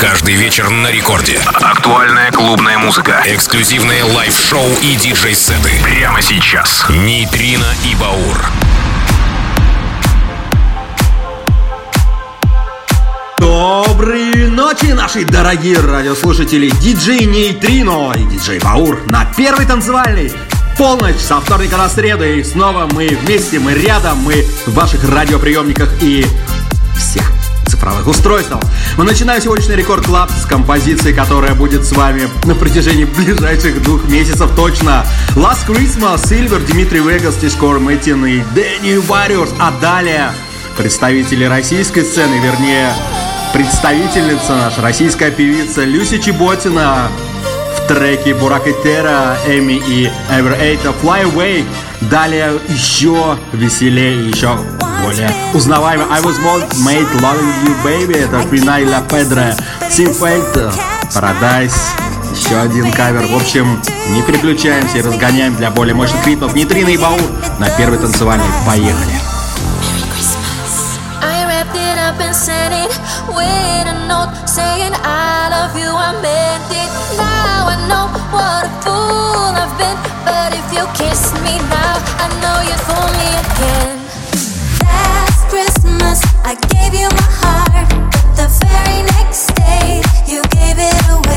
Каждый вечер на рекорде. Актуальная клубная музыка. Эксклюзивные лайв-шоу и диджей-сеты. Прямо сейчас. Нейтрино и Баур. Доброй ночи, наши дорогие радиослушатели! Диджей Нейтрино и диджей Баур на первый танцевальный полночь со вторника на среду. И снова мы вместе, мы рядом, мы в ваших радиоприемниках и всех цифровых устройствах. Мы начинаем сегодняшний Рекорд Клаб с композиции, которая будет с вами на протяжении ближайших двух месяцев точно. Last Christmas, Silver, Дмитрий Вегас, Тишкор Мэтин и Дэнни Warriors. А далее представители российской сцены, вернее, представительница наша, российская певица Люси Чеботина в треке Буракетера, Эми и Ever Eight Fly Away. Далее еще веселее, еще более узнаваемый I Was Made Loving You Baby, это Пинай Ла Педро, Симфельт, Paradise, еще один кавер. В общем, не переключаемся и разгоняем для более мощных ритмов Нитрина и Баур на первый танцевальный. Поехали! kiss me now, I know you fool me again. Christmas, I gave you my heart, but the very next day, you gave it away.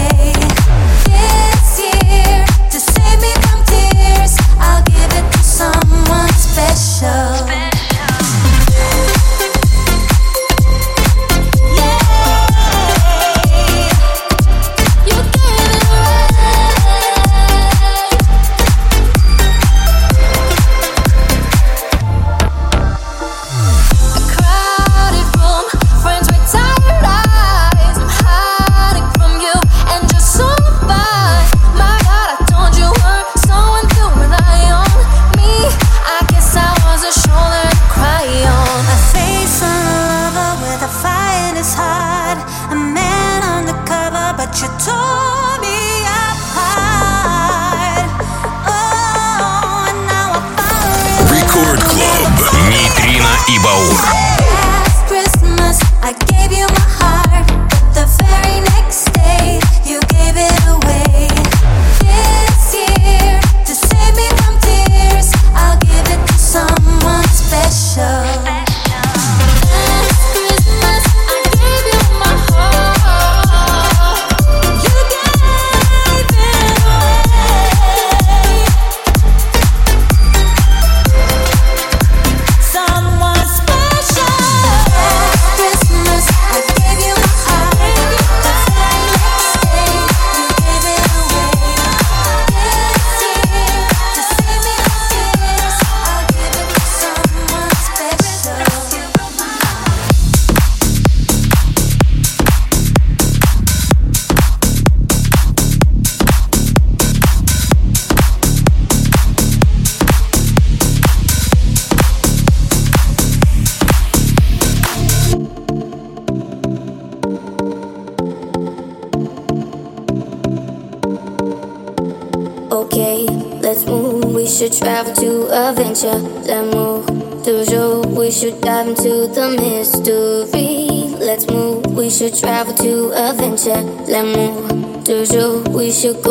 Is it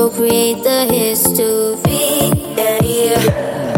vengeance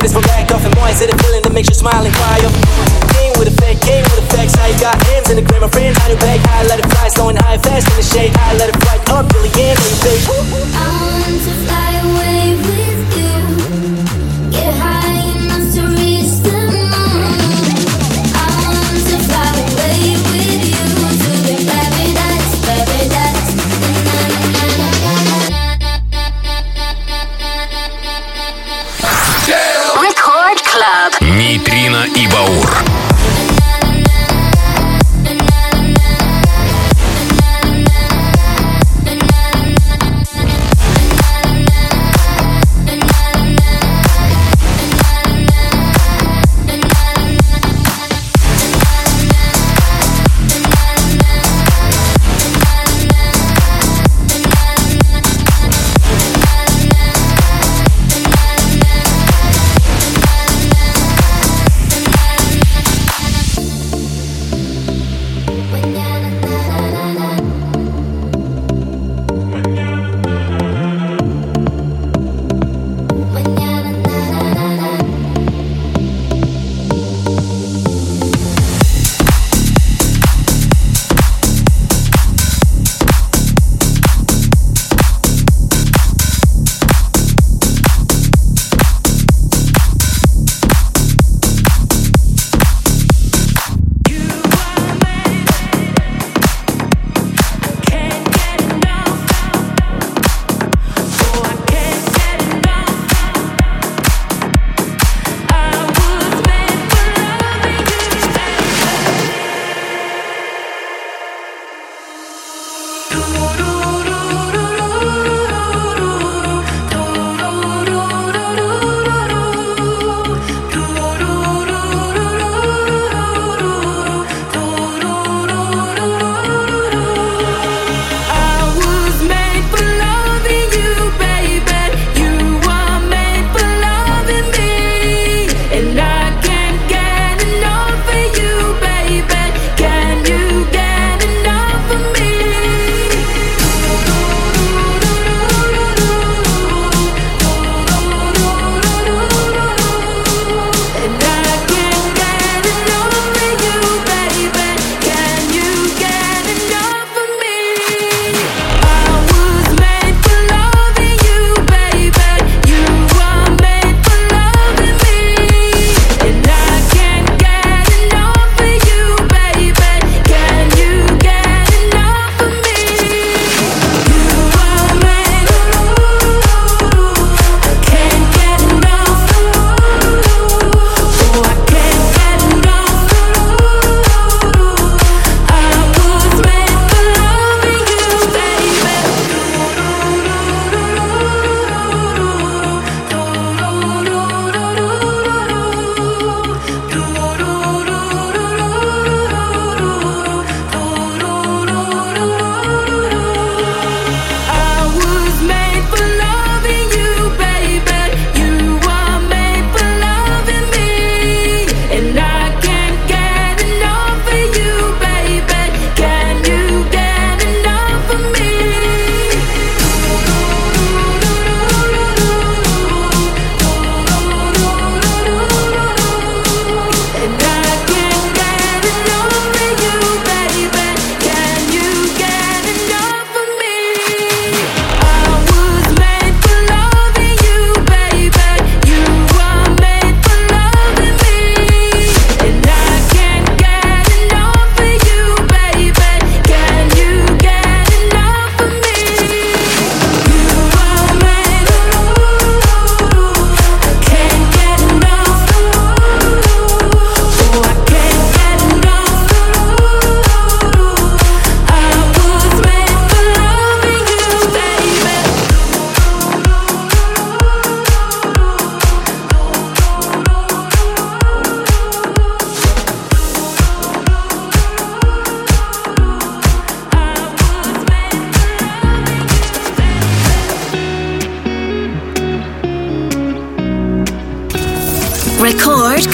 or independence from lack of and? Is it a feeling that makes you smile and cry? Up? with a fake game with effects. I got hands in the gram of friends. I knew back. I let it fly, slowing high fast in the shade. I let it fly up till the end. I want to fly away with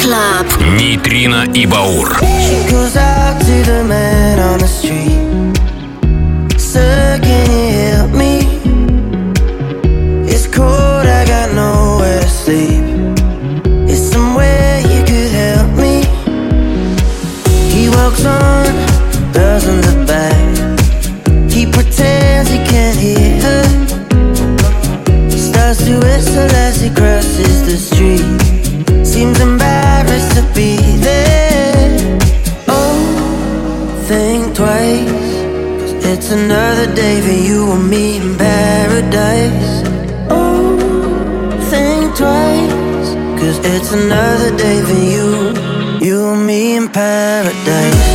Club. Нейтрино и Баур. She goes out to the man on the street. another day for you, you and me in paradise.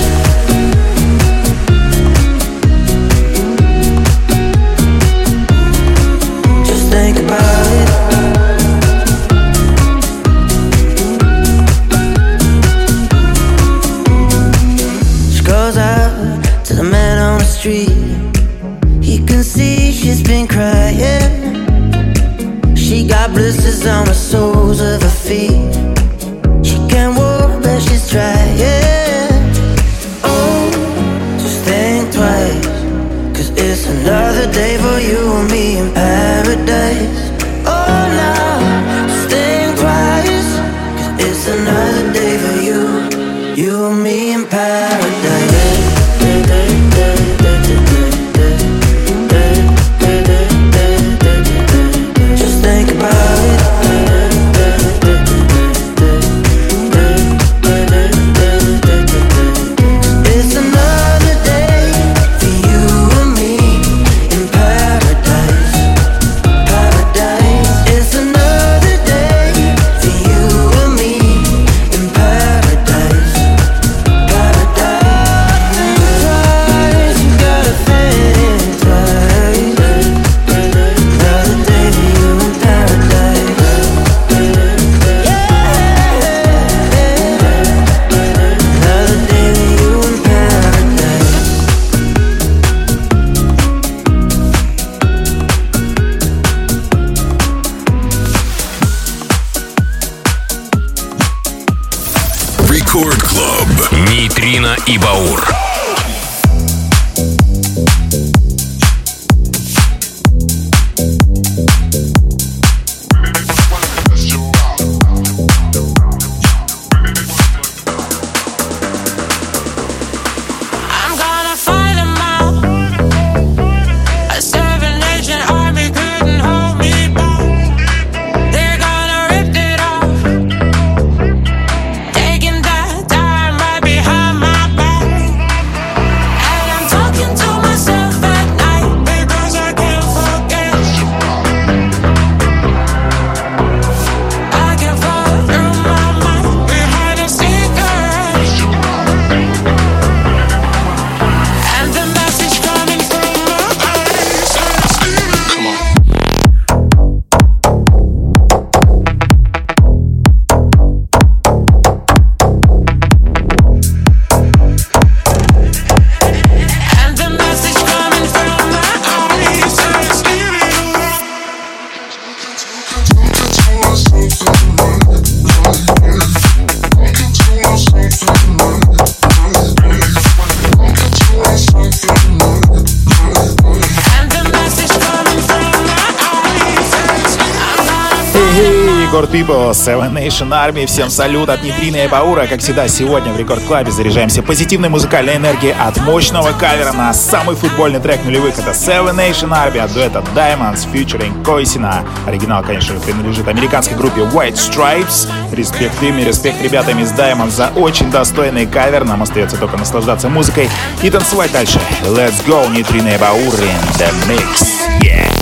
Short People, Seven Nation Army. Всем салют от Нитрина и Баура. Как всегда, сегодня в Рекорд Клабе заряжаемся позитивной музыкальной энергией от мощного кавера на самый футбольный трек нулевых. Это Seven Nation Army от дуэта Diamonds featuring Койсина. Оригинал, конечно, принадлежит американской группе White Stripes. Респект им и респект ребятам из Diamonds за очень достойный кавер. Нам остается только наслаждаться музыкой и танцевать дальше. Let's go, Нитрина и Баур in the mix. Yeah!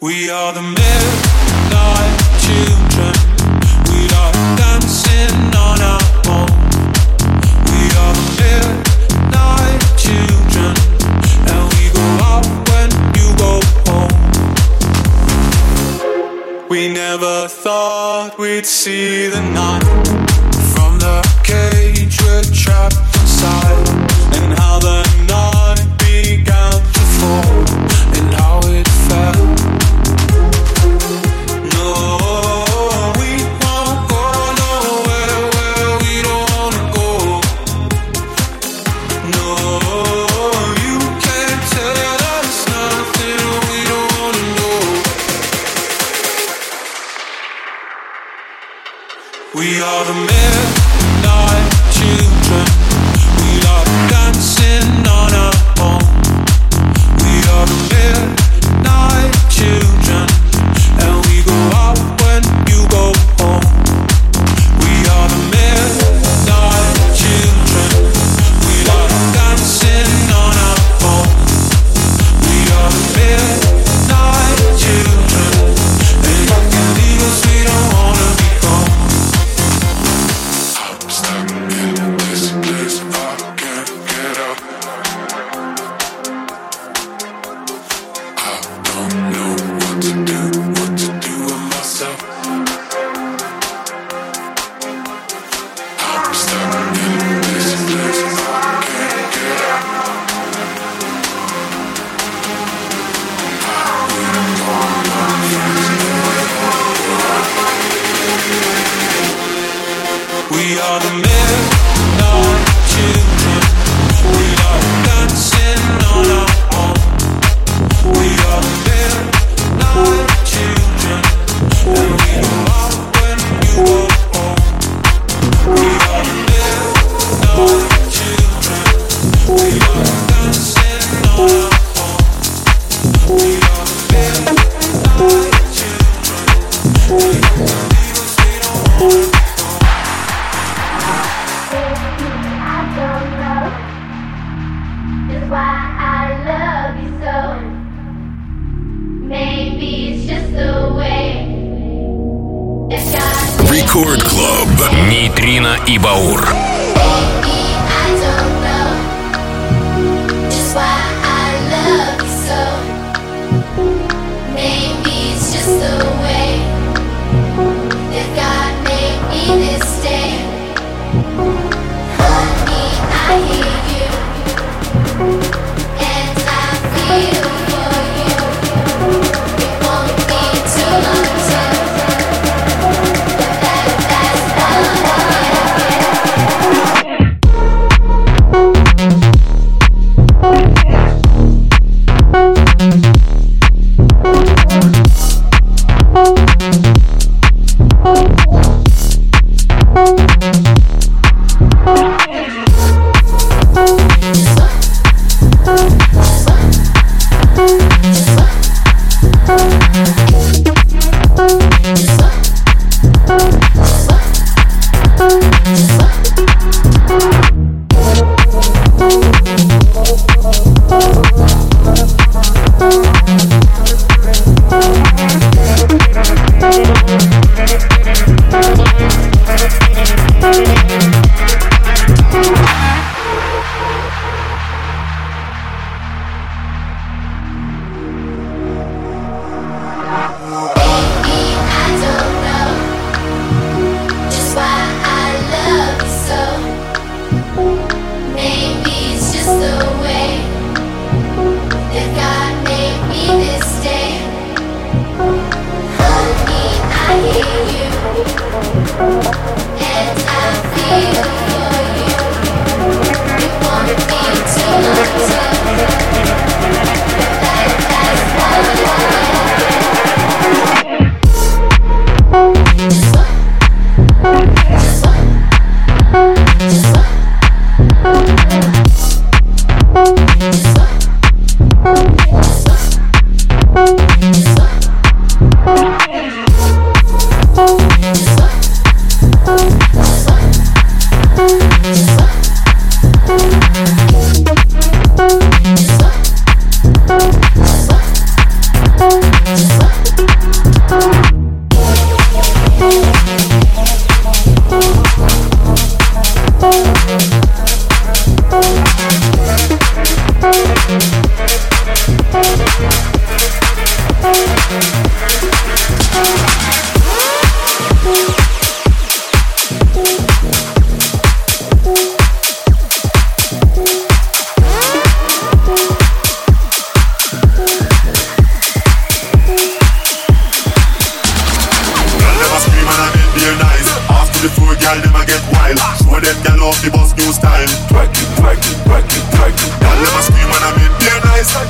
We are the midnight children. We are dancing on our own. We are the midnight children, and we go out when you go home. We never thought we'd see the night from the cage we're trapped.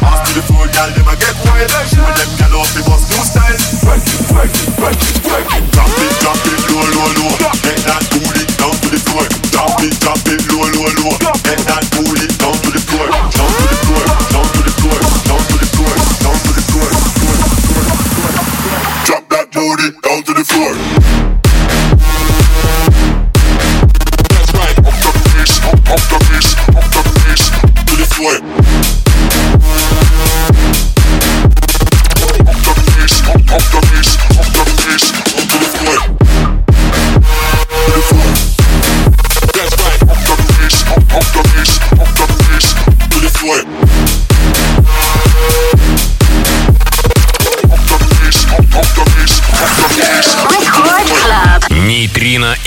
Pass to the floor, girl, them a get wild. With them girl off the bus, new style. Work it, work it, work it, work it. Drop it, drop it.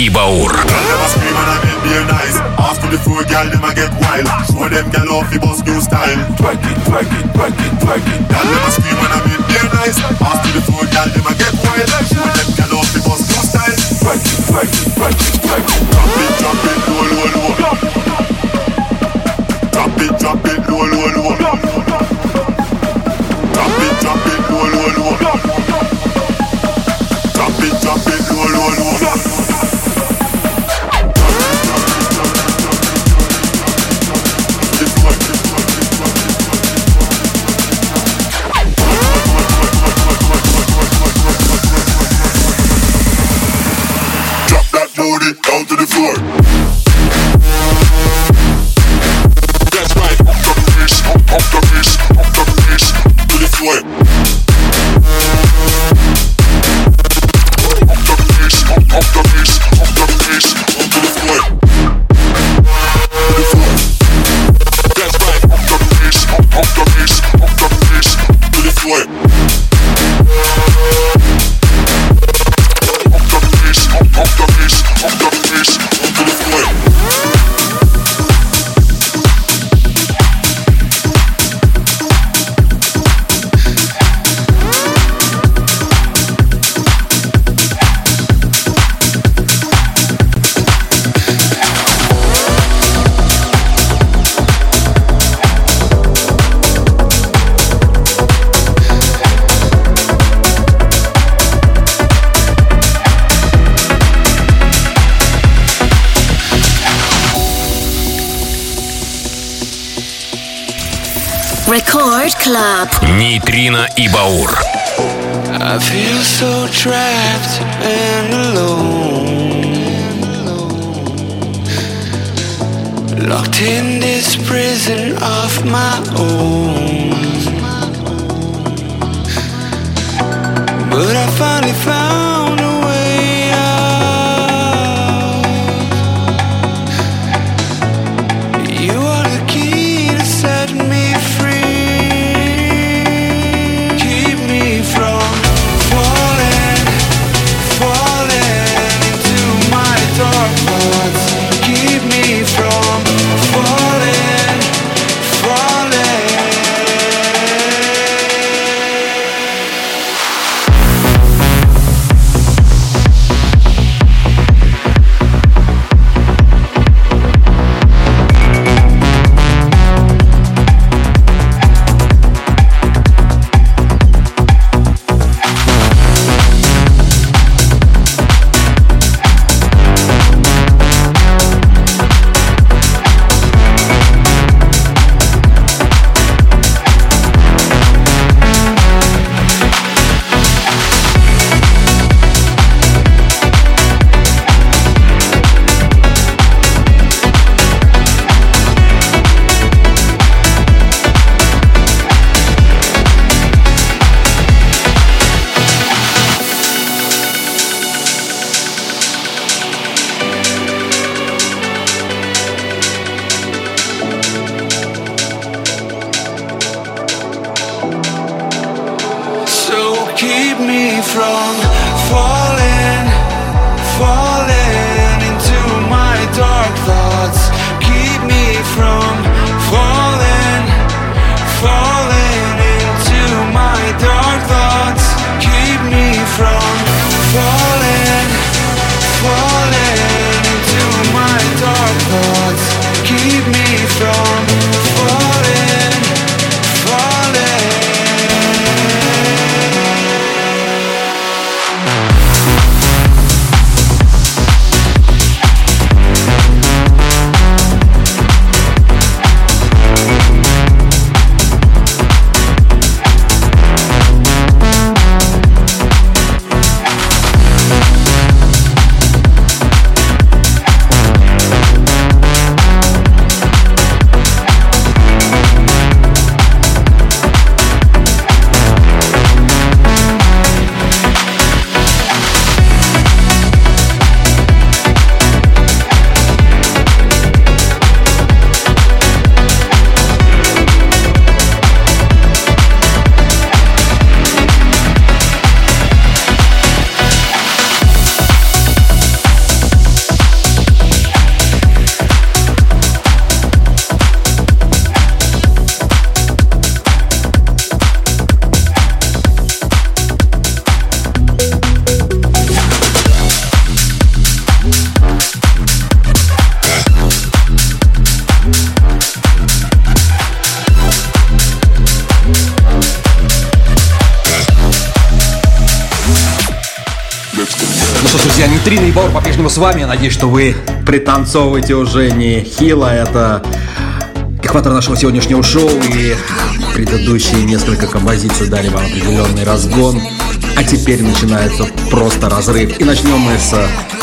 Ibaur. After the food, girl, them I get wild. Show them, girl, off the bus new style. Twerk it, Club. Нейтрино и Баур. I feel so trapped and alone. Locked in this prison of my own. But I finally found с вами. Я надеюсь, что вы пританцовываете уже не хило. А это экватор нашего сегодняшнего шоу. И предыдущие несколько композиций дали вам определенный разгон. А теперь начинается просто разрыв. И начнем мы с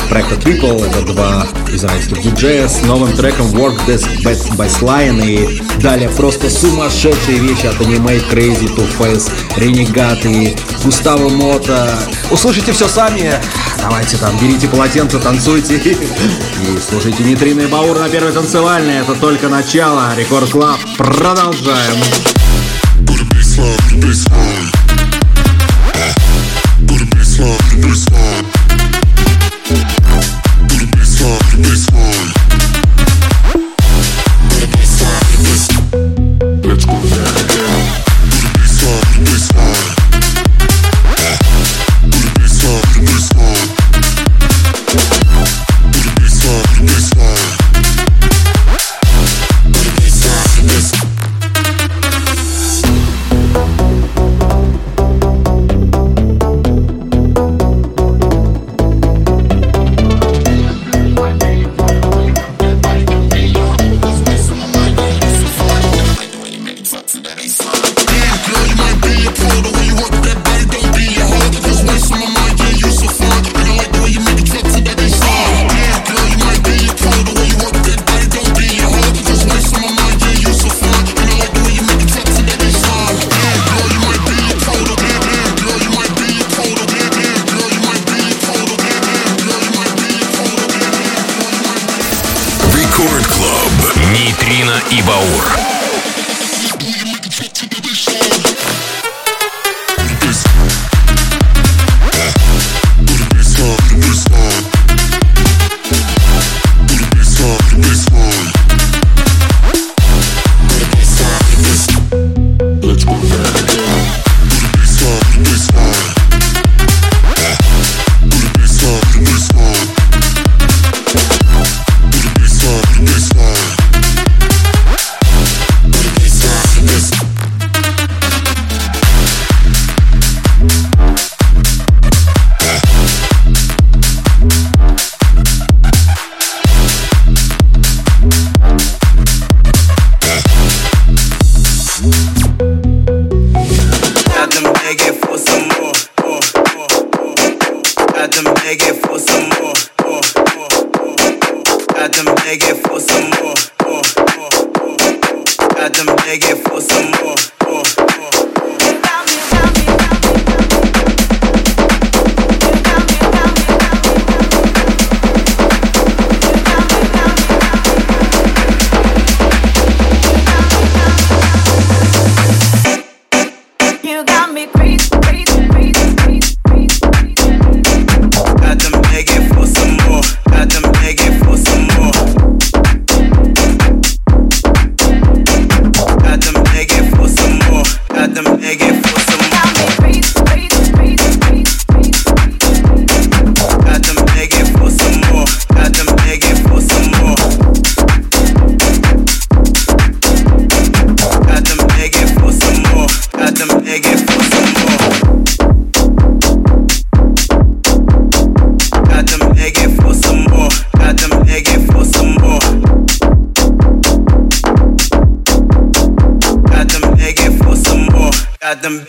проекта Trickle, это два израильских диджея с новым треком Work Desk Best by Slime и далее просто сумасшедшие вещи от аниме Crazy to Face, Renegade и Густаво Мота. Услышите все сами, давайте там, берите полотенце, танцуйте и слушайте Нитрины Баур на первой танцевальной, это только начало, Рекорд Клаб, продолжаем. Продолжаем.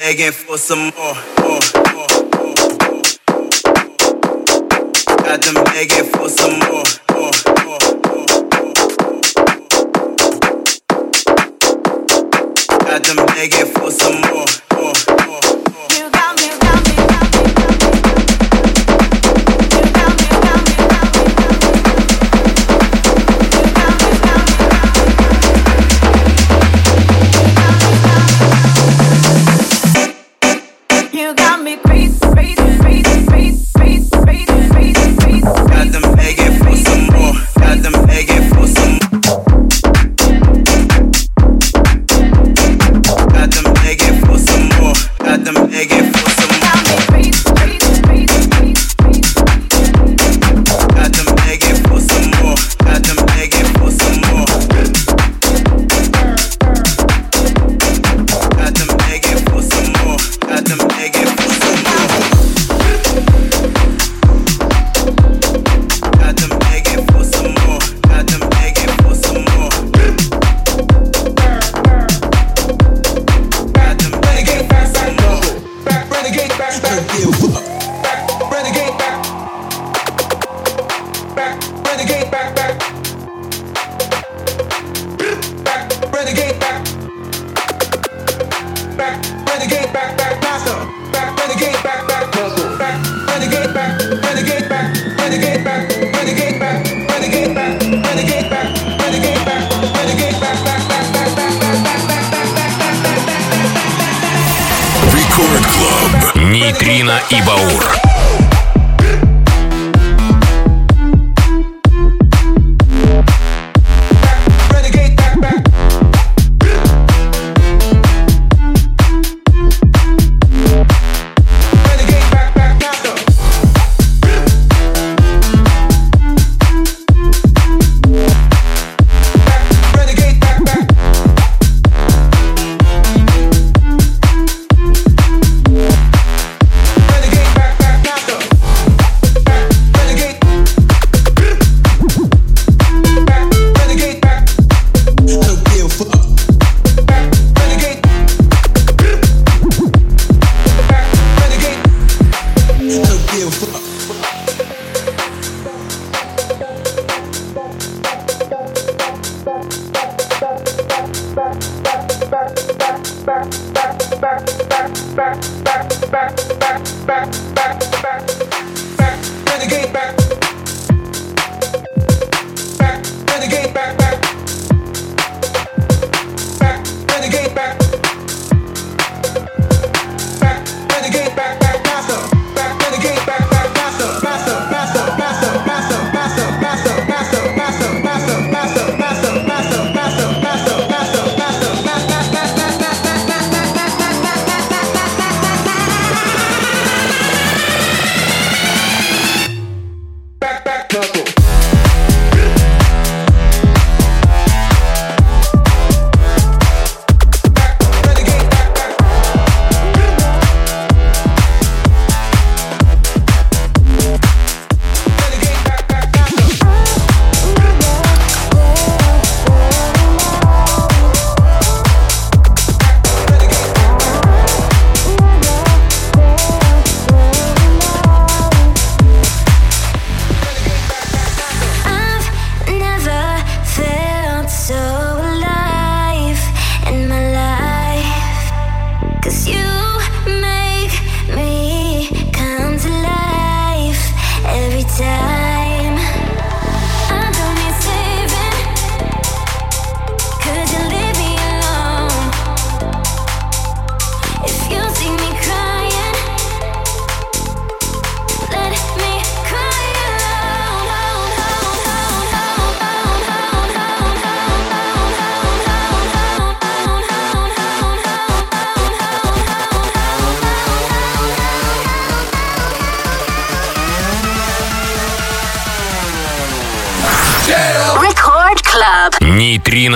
begging for some more.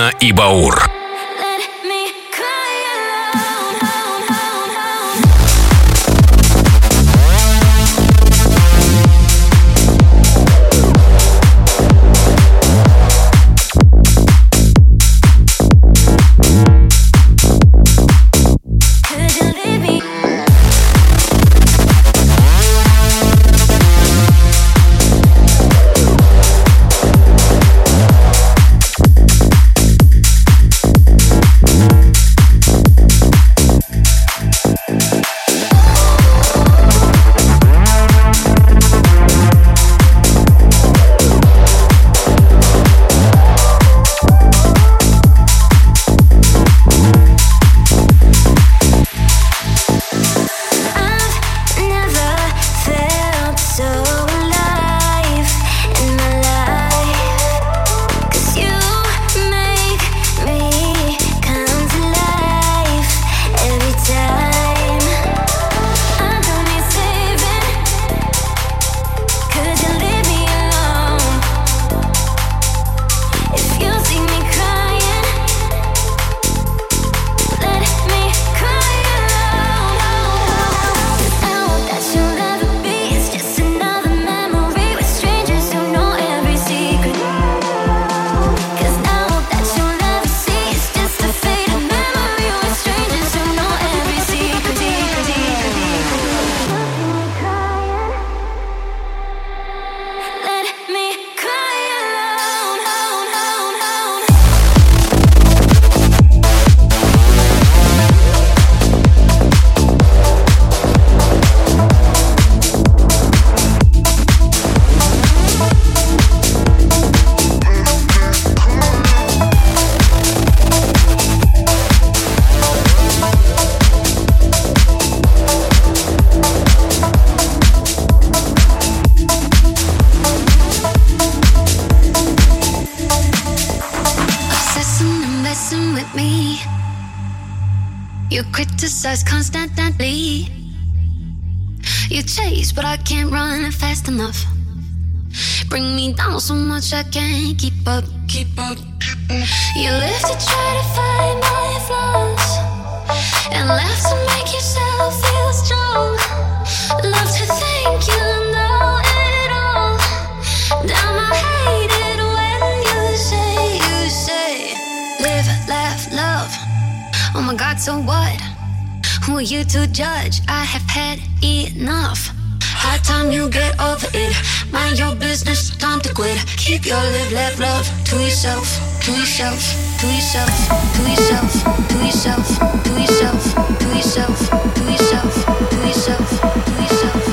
Нейтрино и Баур. You criticize constantly. You chase, but I can't run fast enough. Bring me down so much I can't keep up. Keep up. You live to try to find my flaws, and laugh to make yourself feel strong. God, so what? Who are you to judge? I have had enough. High time you get over it. Mind your business, time to quit. Keep your live, laugh, love to yourself, to yourself, to yourself, to yourself, to yourself, to yourself, to yourself, to yourself, to yourself, to yourself. High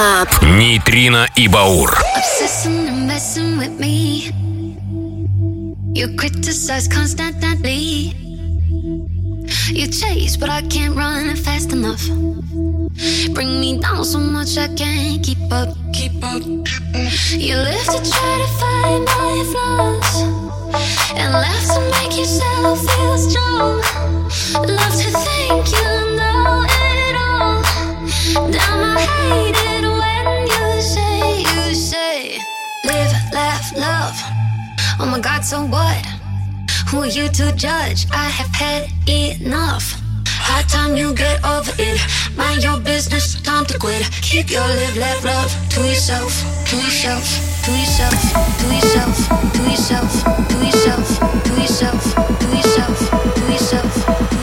Club. Нейтрино и Баур. Obsessing and messing with me. You criticize constantly. You chase, but I can't run fast enough. Bring me down so much I can't keep up. Keep up. You live to try to find my flaws, and laugh to make yourself feel strong. Love to think you know it all. Damn, I hate it Oh my God, so what? Who are you to judge? I have had enough. High time you get over it. Mind your business, time to quit. Keep your live, laugh, love to yourself, to yourself, to yourself, to yourself, to yourself, to yourself, to yourself, to yourself, to yourself, to yourself.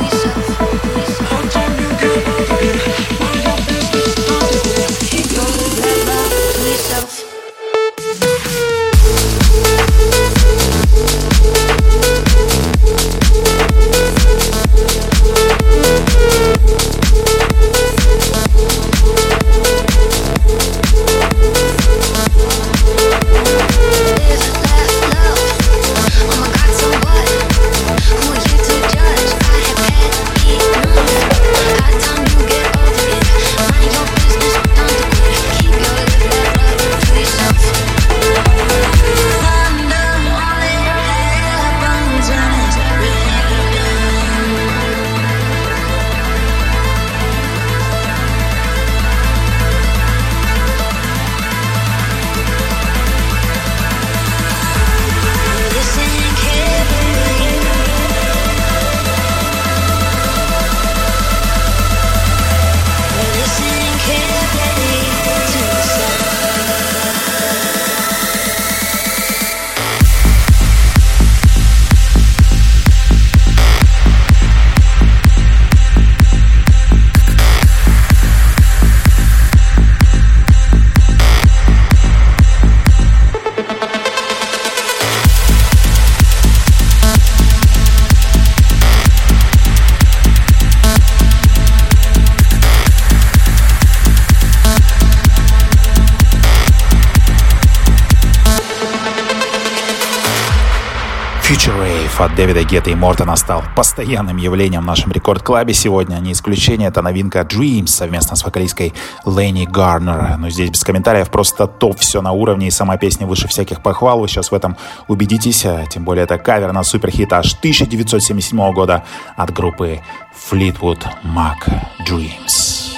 Дэвида Гетта и Мортона стал постоянным явлением в нашем рекорд-клабе сегодня. Не исключение, это новинка Dreams совместно с вокалисткой Лэнни Гарнер. Но здесь без комментариев, просто топ, все на уровне, и сама песня выше всяких похвал. Вы сейчас в этом убедитесь, а тем более это кавер на суперхит аж 1977 года от группы Fleetwood Mac Dreams.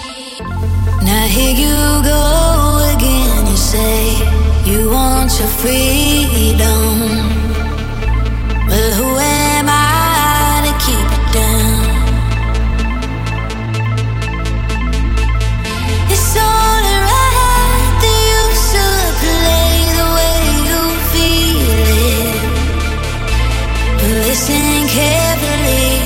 Now here you go again. You say you want your freedom. Who am I to keep it down? It's only right that you should play the way you feel it. Listen carefully.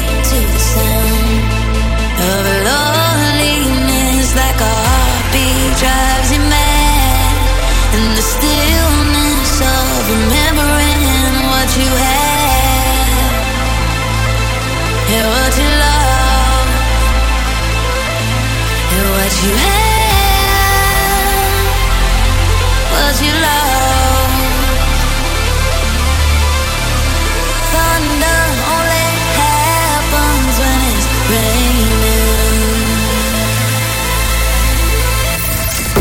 love. Thunder only happens when it's raining.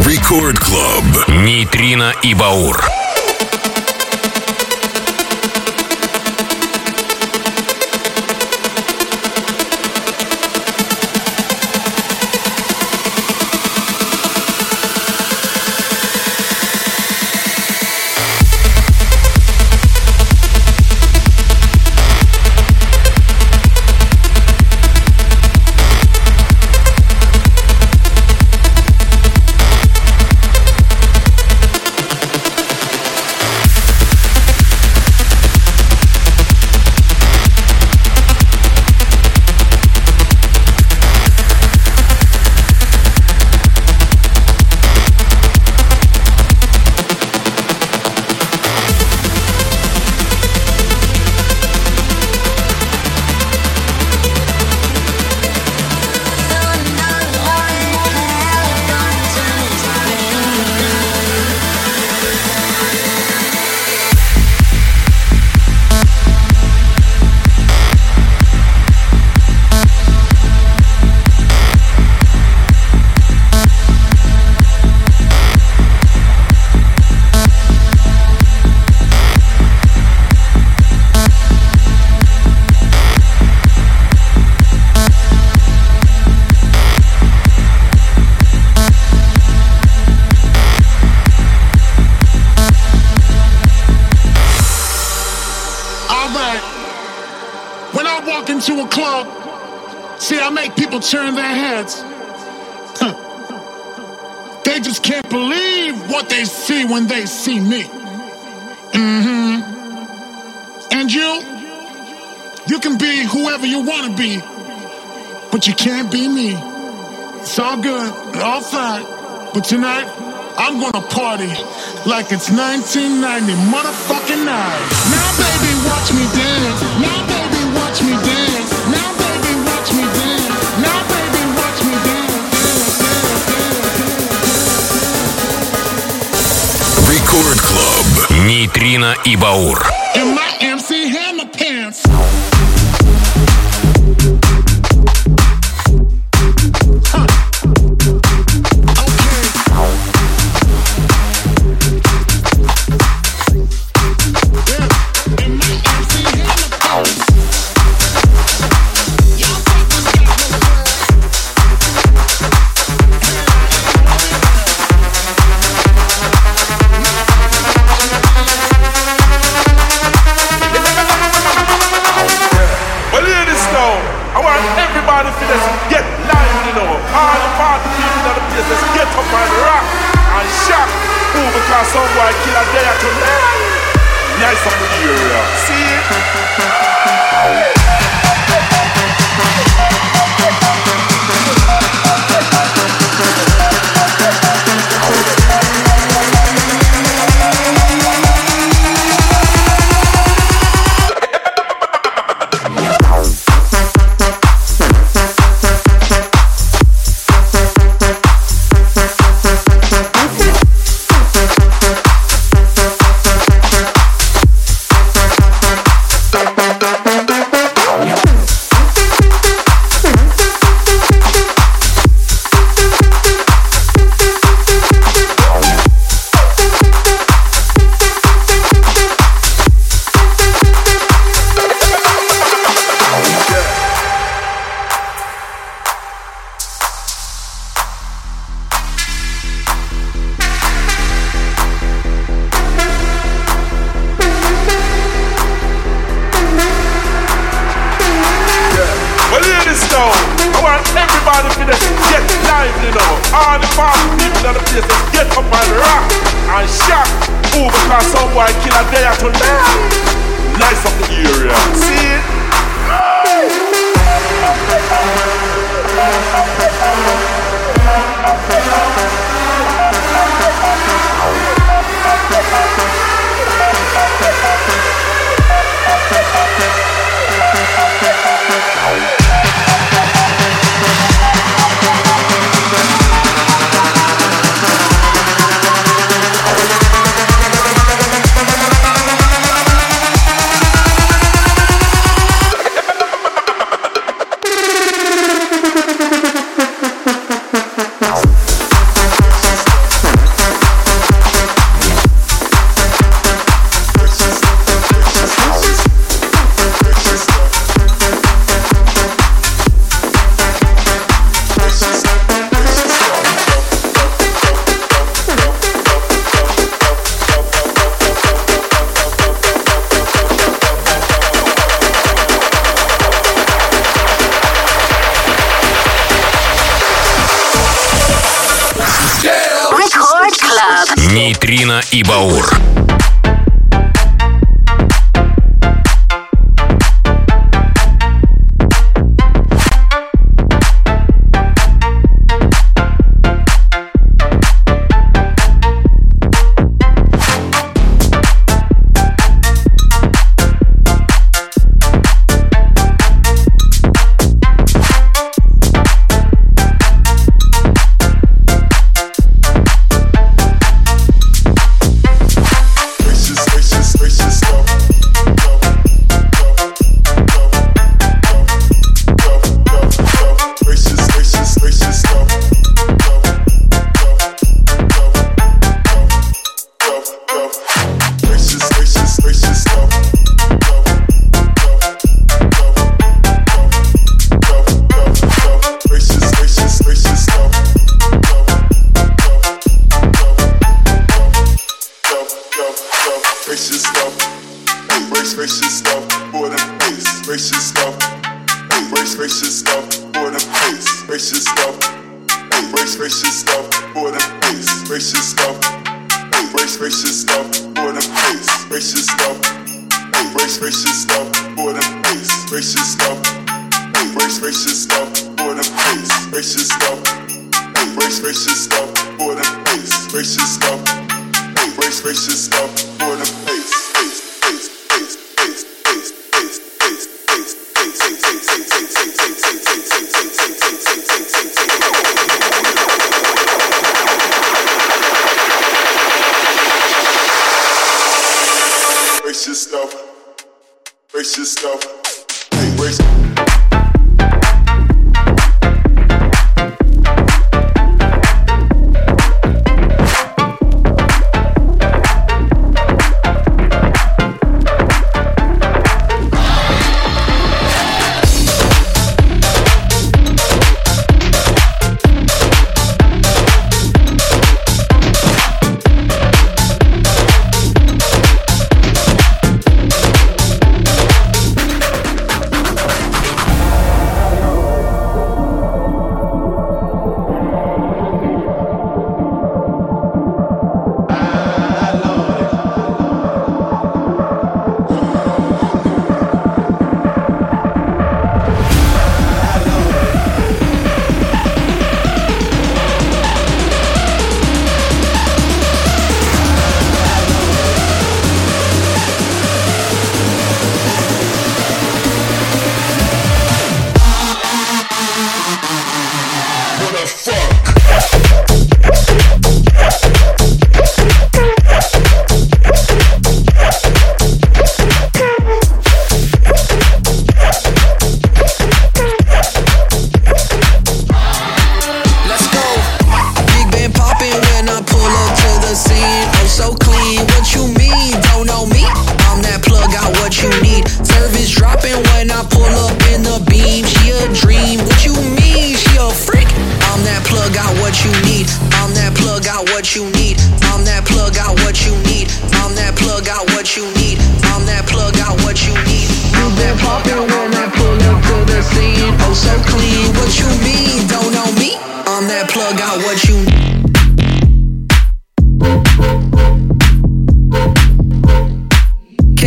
Рекорд Клаб. Нейтрино и Баур. They just can't believe what they see when they see me. hmm And you, you can be whoever you want to be, but you can't be me. It's all good, all fine. But tonight, I'm gonna party like it's 1990 motherfucking night. Now, baby, watch me dance. Now, baby, watch me dance. Нейтрино и Баур. Нейтрино и Баур.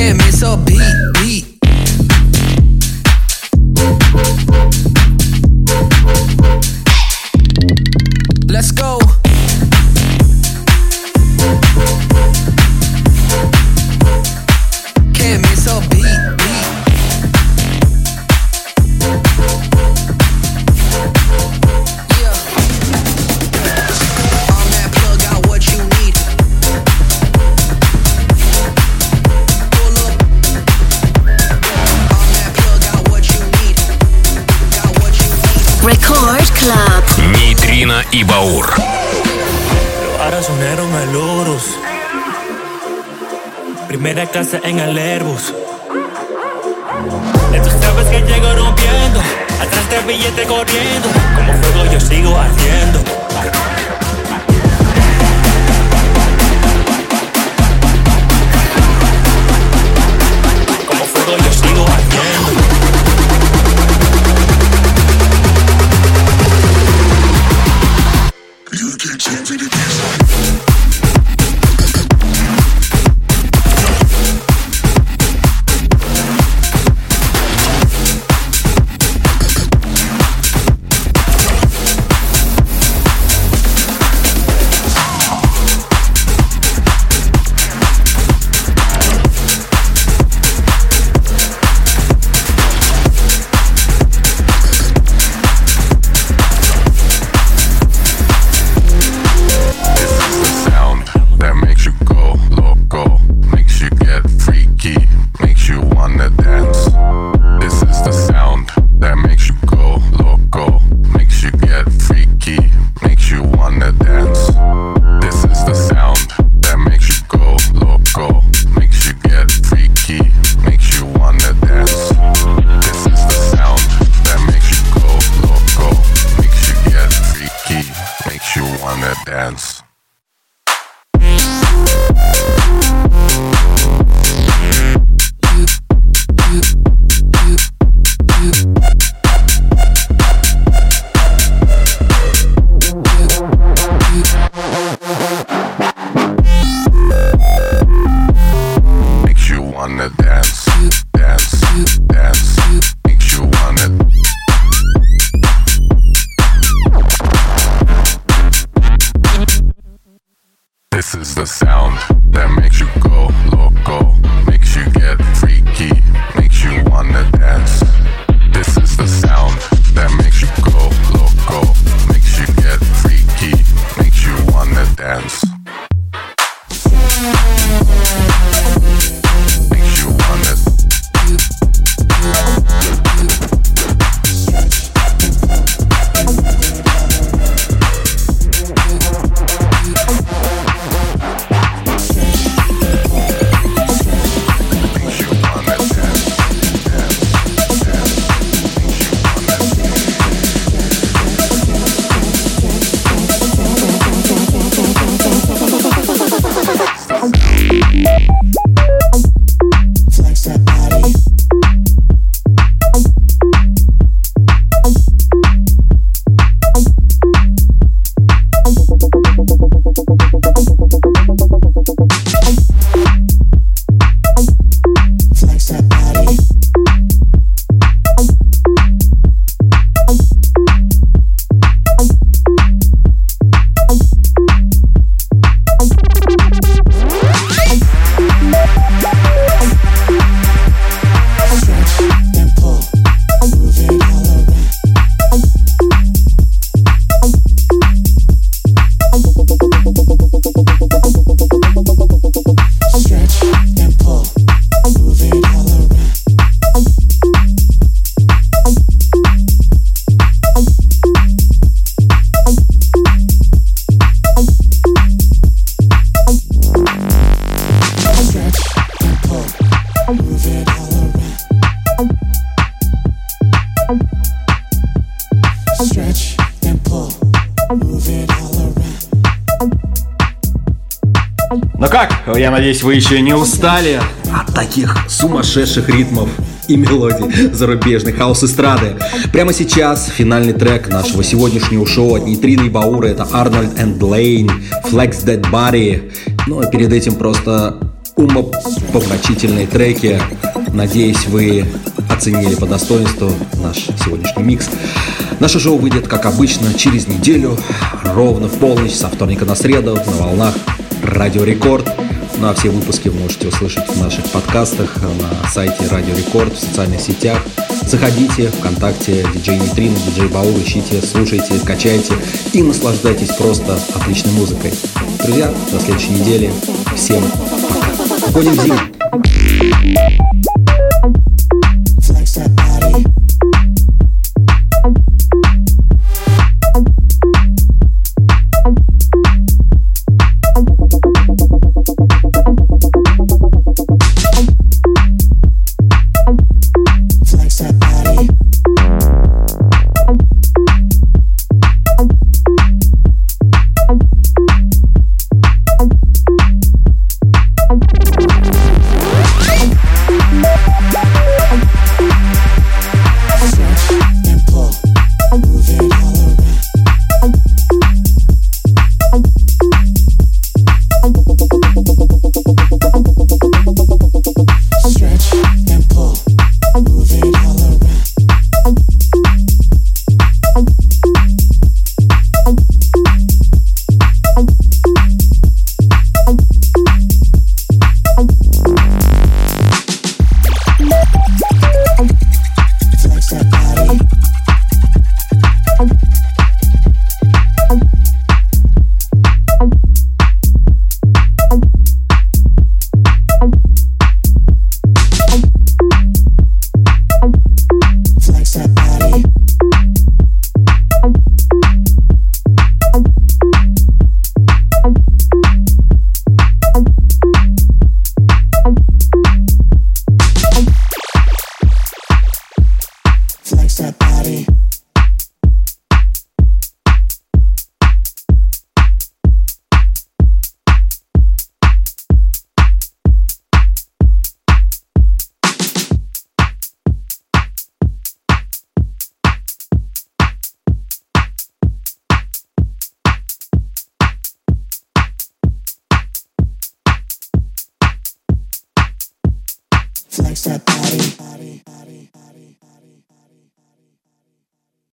Can't miss a beat, надеюсь, вы еще не устали от таких сумасшедших ритмов и мелодий зарубежной хаос-эстрады. Прямо сейчас финальный трек нашего сегодняшнего шоу от Нейтрина и Баура это Арнольд энд Лейн, Flex That Body. Ну а перед этим просто умопомрачительные треки. Надеюсь, вы оценили по достоинству наш сегодняшний микс. Наше шоу выйдет, как обычно, через неделю, ровно в полночь, со вторника на среду, на волнах Радио Рекорд. Ну а все выпуски вы можете услышать в наших подкастах на сайте Радио Рекорд, в социальных сетях. Заходите ВКонтакте, диджей Нитрин, диджей Баур, ищите, слушайте, качайте и наслаждайтесь просто отличной музыкой. Друзья, до следующей недели. Всем пока. Уходим в зиму.